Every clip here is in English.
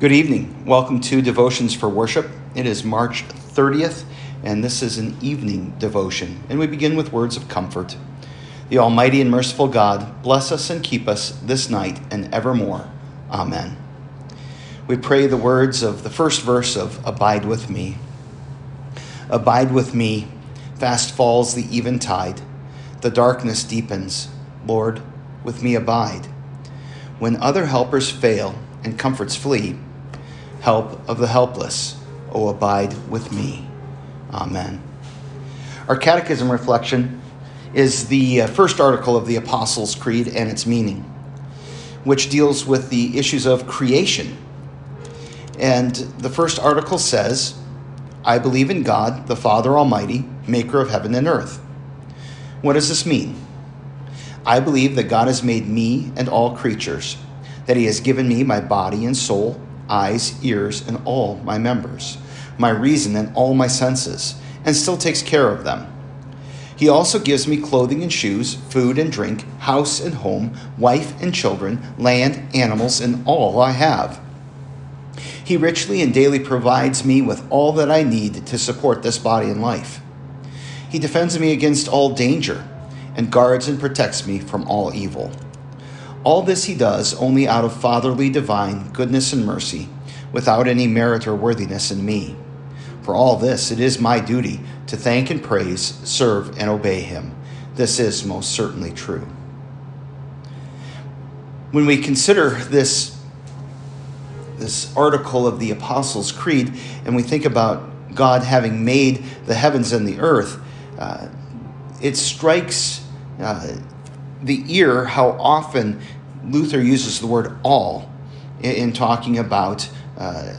Good evening. Welcome to Devotions for Worship. It is March 30th, and this is an evening devotion. And we begin with words of comfort. The Almighty and merciful God bless us and keep us this night and evermore. Amen. We pray the words of the first verse of Abide with Me. Abide with me, fast falls the eventide, the darkness deepens. Lord, with me abide. When other helpers fail and comforts flee, help of the helpless, O abide with me. Amen. Our catechism reflection is the uh, first article of the Apostles' Creed and its meaning, which deals with the issues of creation. And the first article says, I believe in God, the Father Almighty, maker of heaven and earth. What does this mean? I believe that God has made me and all creatures, that He has given me my body and soul eyes, ears, and all my members, my reason and all my senses, and still takes care of them. He also gives me clothing and shoes, food and drink, house and home, wife and children, land, animals, and all I have. He richly and daily provides me with all that I need to support this body and life. He defends me against all danger and guards and protects me from all evil. All this he does only out of fatherly divine goodness and mercy, without any merit or worthiness in me. For all this, it is my duty to thank and praise, serve, and obey him. This is most certainly true. When we consider this, this article of the Apostles' Creed and we think about God having made the heavens and the earth, uh, it strikes uh, the ear how often Luther uses the word all in, in talking about uh,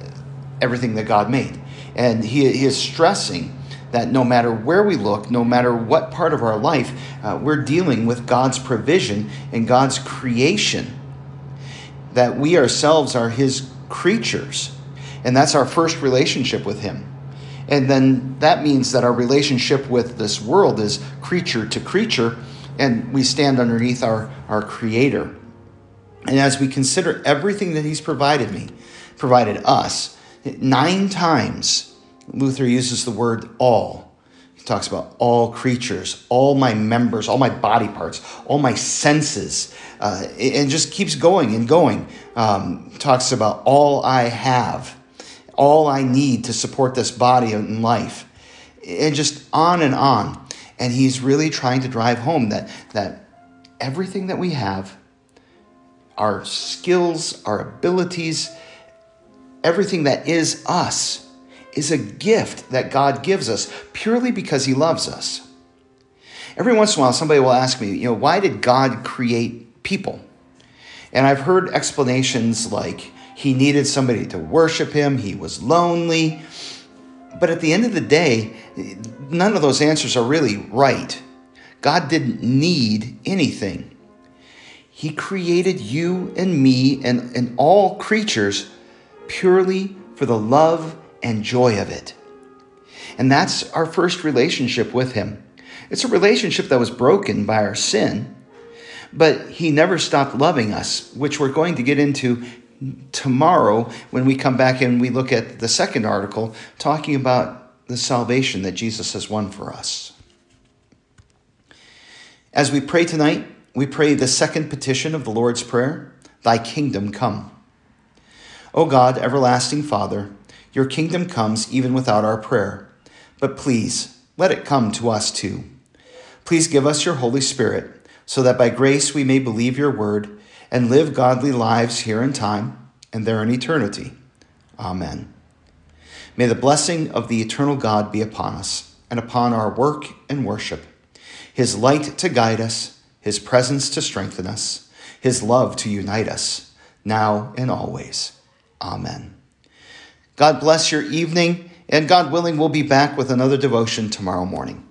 everything that God made. And he, he, is stressing that no matter where we look, no matter what part of our life, uh, we're dealing with God's provision and God's creation. That we ourselves are His creatures. And that's our first relationship with Him. And then that means that our relationship with this world is creature to creature and we stand underneath our, our Creator. And as we consider everything that He's provided me, provided us, nine times Luther uses the word all. He talks about all creatures, all my members, all my body parts, all my senses, uh, and just keeps going and going. Um, talks about all I have, all I need to support this body and life, and just on and on. And he's really trying to drive home that, that everything that we have, our skills, our abilities, everything that is us, is a gift that God gives us purely because he loves us. Every once in a while, somebody will ask me, you know, why did God create people? And I've heard explanations like he needed somebody to worship him, he was lonely, but at the end of the day, none of those answers are really right. God didn't need anything. He created you and me and, and all creatures purely for the love and joy of it. And that's our first relationship with Him. It's a relationship that was broken by our sin, but He never stopped loving us, which we're going to get into tomorrow when we come back and we look at the second article talking about the salvation that Jesus has won for us. As we pray tonight, we pray the second petition of the Lord's Prayer Thy kingdom come. O God, everlasting Father, your kingdom comes even without our prayer, but please let it come to us too. Please give us your Holy Spirit so that by grace we may believe your word and live godly lives here in time and there in eternity. Amen. May the blessing of the eternal God be upon us and upon our work and worship, his light to guide us, his presence to strengthen us, his love to unite us, now and always. Amen. God bless your evening, and God willing, we'll be back with another devotion tomorrow morning.